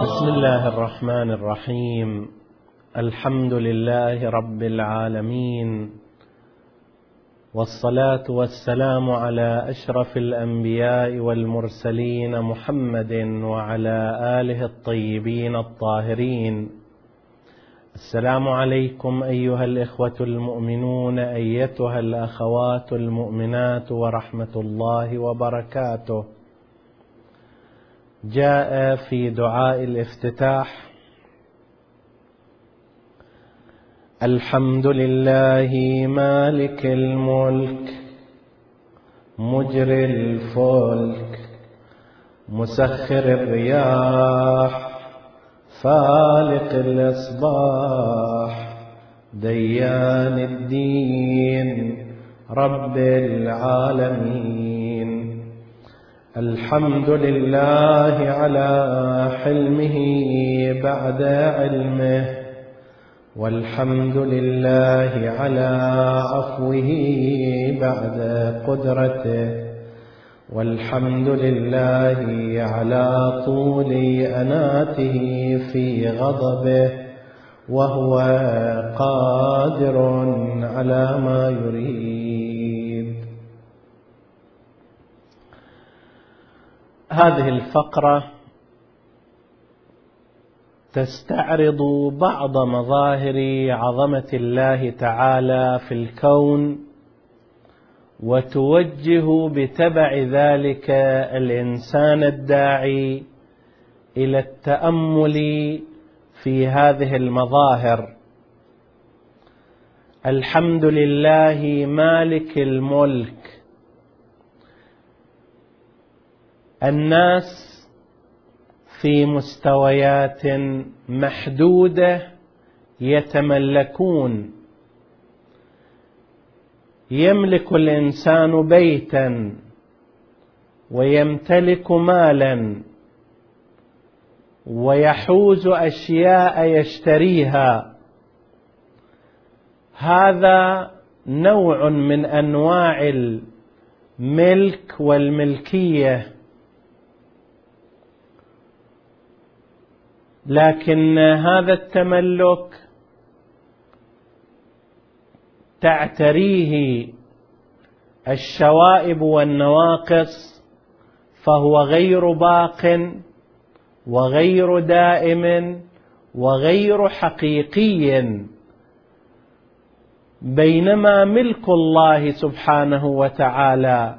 بسم الله الرحمن الرحيم. الحمد لله رب العالمين. والصلاة والسلام على أشرف الأنبياء والمرسلين محمد وعلى آله الطيبين الطاهرين. السلام عليكم أيها الإخوة المؤمنون أيتها الأخوات المؤمنات ورحمة الله وبركاته. جاء في دعاء الافتتاح. الحمد لله مالك الملك مجري الفلك مسخر الرياح فالق الإصباح ديان الدين رب العالمين. الحمد لله على حلمه بعد علمه والحمد لله على عفوه بعد قدرته والحمد لله على طول أناته في غضبه وهو قادر على ما يريد. هذه الفقرة تستعرض بعض مظاهر عظمة الله تعالى في الكون وتوجه بتبع ذلك الإنسان الداعي إلى التأمل في هذه المظاهر. الحمد لله مالك الملك الناس في مستويات محدودة يتملكون. يملك الإنسان بيتا ويمتلك مالا ويحوز أشياء يشتريها. هذا نوع من أنواع الملك والملكية. لكن هذا التملك تعتريه الشوائب والنواقص فهو غير باق وغير دائم وغير حقيقي. بينما ملك الله سبحانه وتعالى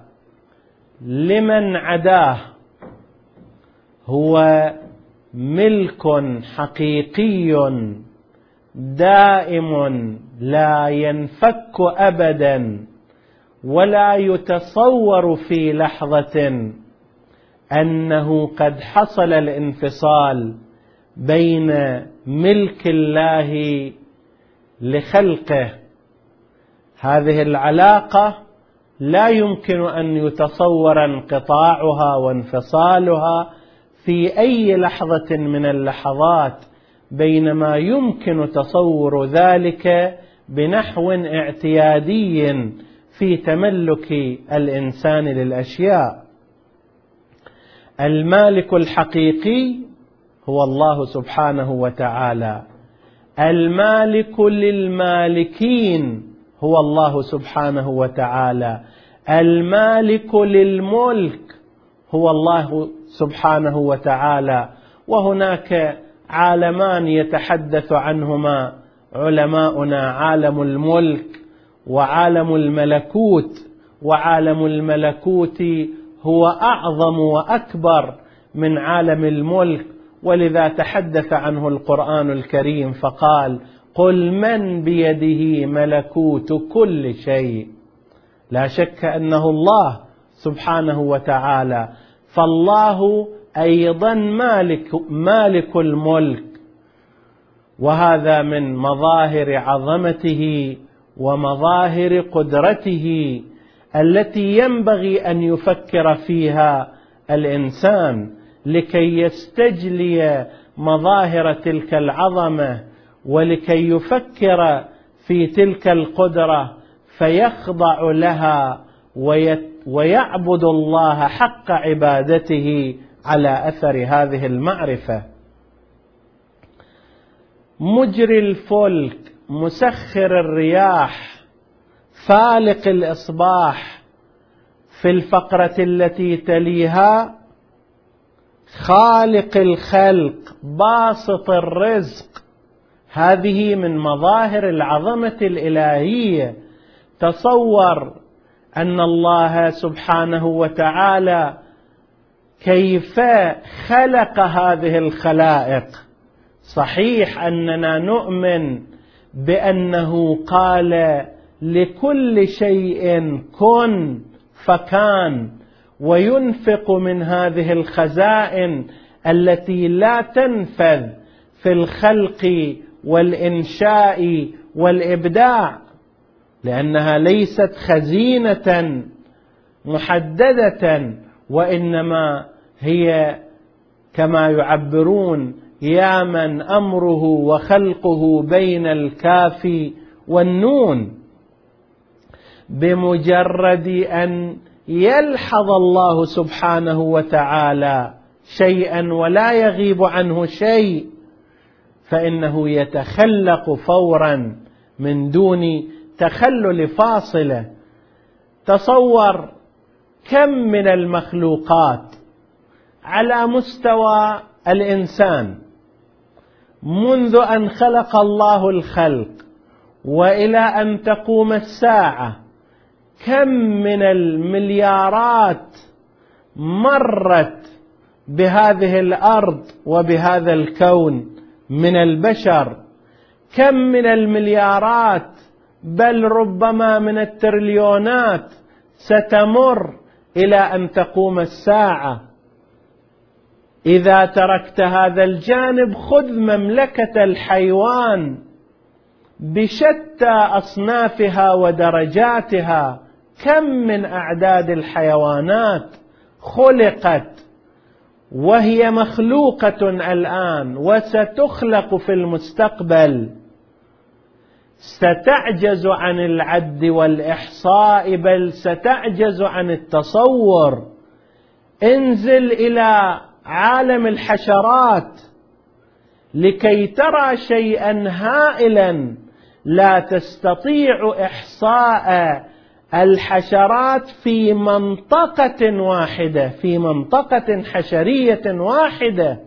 لمن عداه هو ملك حقيقي دائم لا ينفك أبدا ولا يتصور في لحظة أنه قد حصل الانفصال بين ملك الله لخلقه. هذه العلاقة لا يمكن أن يتصور انقطاعها وانفصالها في أي لحظة من اللحظات بينما يمكن تصور ذلك بنحو اعتيادي في تملك الإنسان للأشياء. المالك الحقيقي هو الله سبحانه وتعالى. المالك للمالكين هو الله سبحانه وتعالى. المالك للملك هو الله سبحانه وتعالى وهناك عالمان يتحدث عنهما علماؤنا عالم الملك وعالم الملكوت وعالم الملكوت هو أعظم وأكبر من عالم الملك ولذا تحدث عنه القرآن الكريم فقال قل من بيده ملكوت كل شيء؟ لا شك أنه الله سبحانه وتعالى. فالله أيضا مالك مالك الملك. وهذا من مظاهر عظمته ومظاهر قدرته التي ينبغي أن يفكر فيها الإنسان لكي يستجلي مظاهر تلك العظمة ولكي يفكر في تلك القدرة فيخضع لها ويعبد الله حق عبادته على أثر هذه المعرفة. مجري الفلك مسخر الرياح فالق الإصباح في الفقرة التي تليها خالق الخلق باسط الرزق. هذه من مظاهر العظمة الإلهية. تصور أن الله سبحانه وتعالى كيف خلق هذه الخلائق. صحيح أننا نؤمن بأنه قال لكل شيء كن فكان وينفق من هذه الخزائن التي لا تنفذ في الخلق والإنشاء والإبداع. لأنها ليست خزينة محددة وإنما هي كما يعبرون يا من أمره وخلقه بين الكاف والنون. بمجرد أن يلحظ الله سبحانه وتعالى شيئا ولا يغيب عنه شيء فإنه يتخلق فورا من دون تخلل فاصلة. تصور كم من المخلوقات على مستوى الإنسان منذ أن خلق الله الخلق وإلى أن تقوم الساعة. كم من المليارات مرت بهذه الأرض وبهذا الكون من البشر. كم من المليارات بل ربما من التريليونات ستمر إلى أن تقوم الساعة. إذا تركت هذا الجانب خذ مملكة الحيوان بشتى أصنافها ودرجاتها. كم من أعداد الحيوانات خلقت وهي مخلوقة الآن وستخلق في المستقبل. ستعجز عن العد والإحصاء بل ستعجز عن التصور. انزل إلى عالم الحشرات لكي ترى شيئا هائلا لا تستطيع إحصاء الحشرات في منطقة واحدة في منطقة حشرية واحدة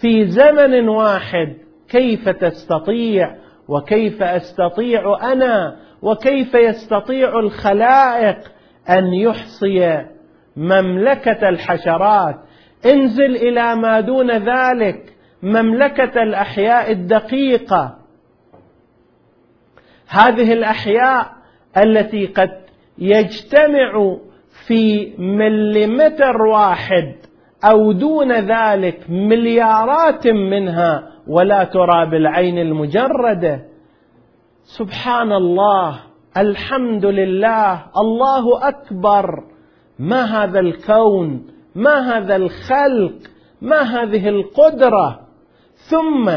في زمن واحد. كيف تستطيع؟ وكيف أستطيع أنا وكيف يستطيع الخلائق أن يحصي مملكة الحشرات؟ انزل إلى ما دون ذلك مملكة الأحياء الدقيقة. هذه الأحياء التي قد يجتمع في مليمتر واحد أو دون ذلك مليارات منها ولا ترى بالعين المجردة. سبحان الله الحمد لله الله أكبر. ما هذا الكون؟ ما هذا الخلق؟ ما هذه القدرة؟ ثم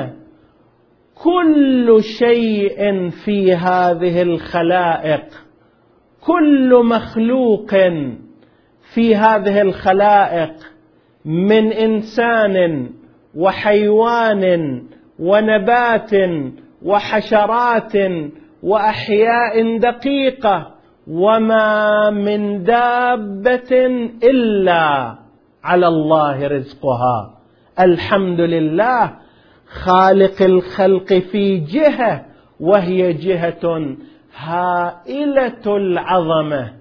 كل شيء في هذه الخلائق كل مخلوق في هذه الخلائق من إنسان وحيوان ونبات وحشرات وأحياء دقيقة وما من دابة إلا على الله رزقها. الحمد لله خالق الخلق في جهة وهي جهة هائلة العظمة.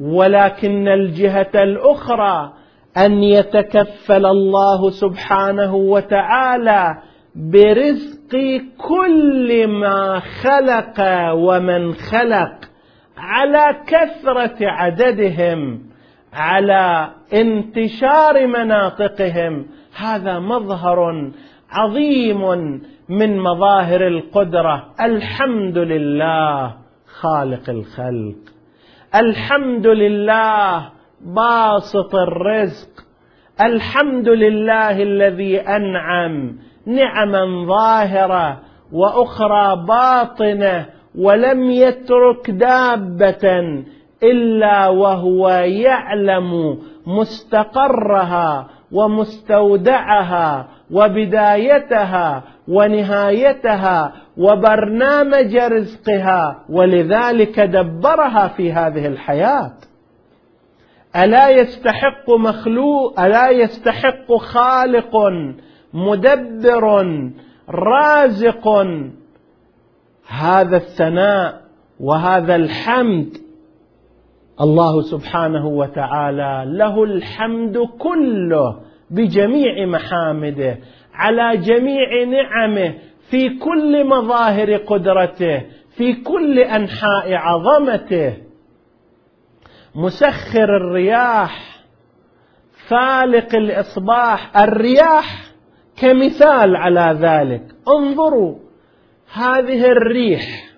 ولكن الجهة الأخرى أن يتكفل الله سبحانه وتعالى برزق كل ما خلق ومن خلق على كثرة عددهم على انتشار مناطقهم. هذا مظهر عظيم من مظاهر القدرة. الحمد لله خالق الخلق. الحمد لله باسط الرزق. الحمد لله الذي أنعم نعما ظاهرة وأخرى باطنة ولم يترك دابة إلا وهو يعلم مستقرها ومستودعها وبدايتها ونهايتها وبرنامج رزقها ولذلك دبرها في هذه الحياة. ألا يستحق مخلوق ألا يستحق خالق مدبر رازق؟ هذا الثناء وهذا الحمد الله سبحانه وتعالى له الحمد كله بجميع محامده على جميع نعمه في كل مظاهر قدرته في كل أنحاء عظمته. مسخر الرياح فالق الإصباح. الرياح كمثال على ذلك. انظروا هذه الريح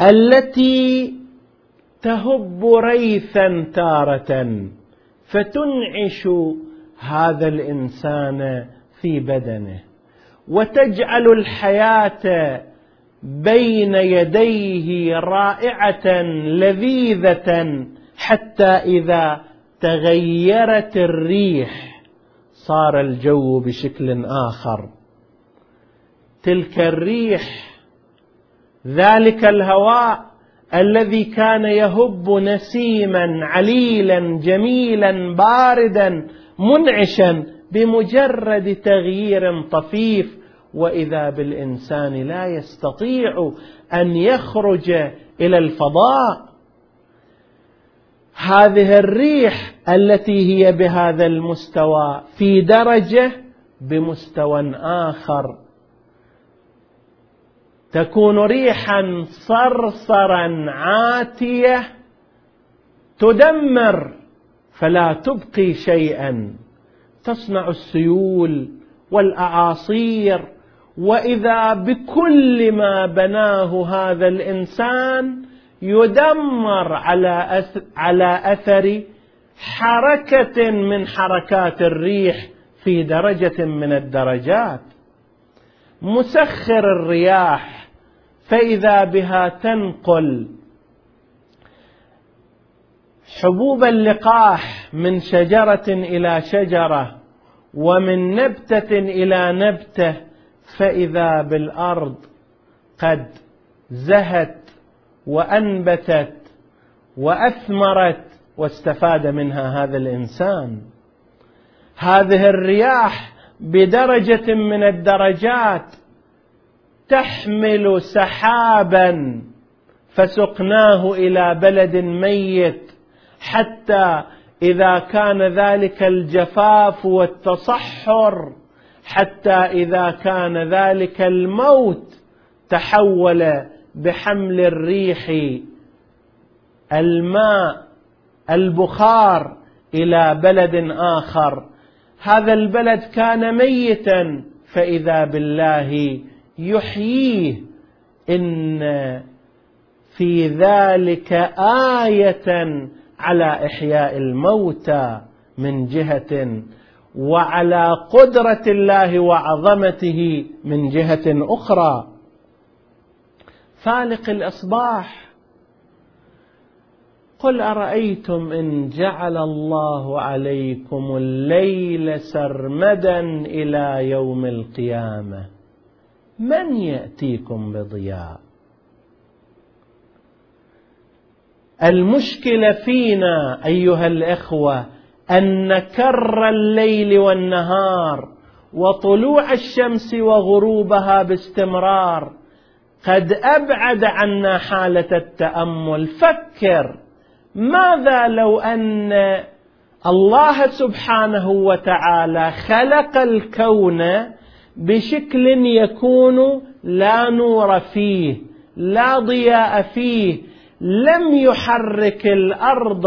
التي تهب ريثا تاره فتنعش هذا الإنسان في بدنه وتجعل الحياة بين يديه رائعة لذيذة حتى إذا تغيرت الريح صار الجو بشكل آخر. تلك الريح ذلك الهواء الذي كان يهب نسيما عليلا جميلا باردا منعشا بمجرد تغيير طفيف. وإذا بالإنسان لا يستطيع أن يخرج إلى الفضاء هذه الريح التي هي بهذا المستوى في درجة بمستوى آخر. تكون ريحا صرصرا عاتية تدمر فلا تبقي شيئا. تصنع السيول والأعاصير وإذا بكل ما بناه هذا الإنسان يدمر على على أثر حركة من حركات الريح في درجة من الدرجات. مسخر الرياح فإذا بها تنقل حبوب اللقاح من شجرة إلى شجرة ومن نبتة إلى نبتة فإذا بالأرض قد زهت وأنبتت وأثمرت واستفاد منها هذا الإنسان. هذه الرياح بدرجة من الدرجات تحمل سحابا فسقناه إلى بلد ميت حتى إذا كان ذلك الجفاف والتصحر حتى إذا كان ذلك الموت تحول بحمل الريح الماء البخار إلى بلد آخر. هذا البلد كان ميتا فإذا بالله يحييه إن في ذلك آية على إحياء الموتى من جهة وعلى قدرة الله وعظمته من جهة أخرى. فالق الإصباح. قل أرأيتم إن جعل الله عليكم الليل سرمدا إلى يوم القيامة من يأتيكم بضياء؟ المشكلة فينا أيها الإخوة أن كر الليل والنهار وطلوع الشمس وغروبها باستمرار. قد أبعد عنا حالة التأمل. فكر ماذا لو أن الله سبحانه وتعالى خلق الكون بشكل يكون لا نور فيه لا ضياء فيه لم يحرك الأرض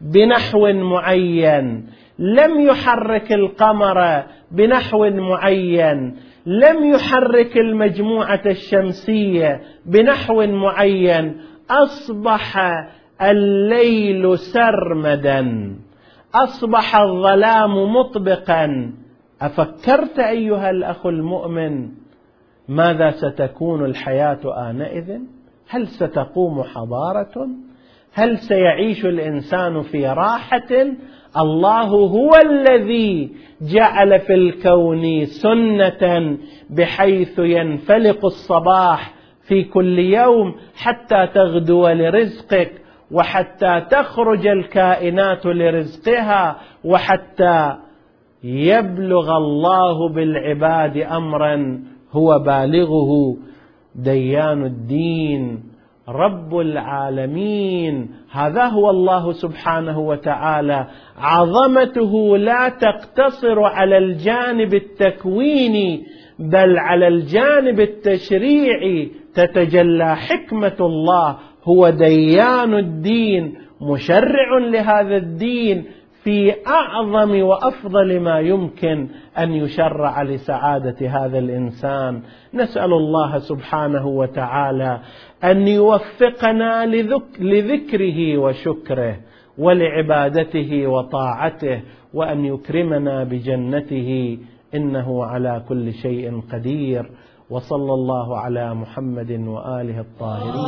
بنحو معين لم يحرك القمر بنحو معين لم يحرك المجموعة الشمسية بنحو معين أصبح الليل سرمدا أصبح الظلام مطبقا. أفكرت أيها الأخ المؤمن ماذا ستكون الحياة آنئذ؟ هل ستقوم حضارة؟ هل سيعيش الإنسان في راحة؟ الله هو الذي جعل في الكون سنة بحيث ينفلق الصباح في كل يوم حتى تغدو لرزقك وحتى تخرج الكائنات لرزقها وحتى يبلغ الله بالعباد أمرا هو بالغه ديان الدين. رب العالمين. هذا هو الله سبحانه وتعالى. عظمته لا تقتصر على الجانب التكويني بل على الجانب التشريعي. تتجلى حكمة الله. هو ديان الدين مشرع لهذا الدين. في أعظم وأفضل ما يمكن أن يشرع لسعادة هذا الإنسان. نسأل الله سبحانه وتعالى أن يوفقنا لذكره وشكره ولعبادته وطاعته وأن يكرمنا بجنته. إنه على كل شيء قدير. وصلى الله على محمد وآله الطاهرين.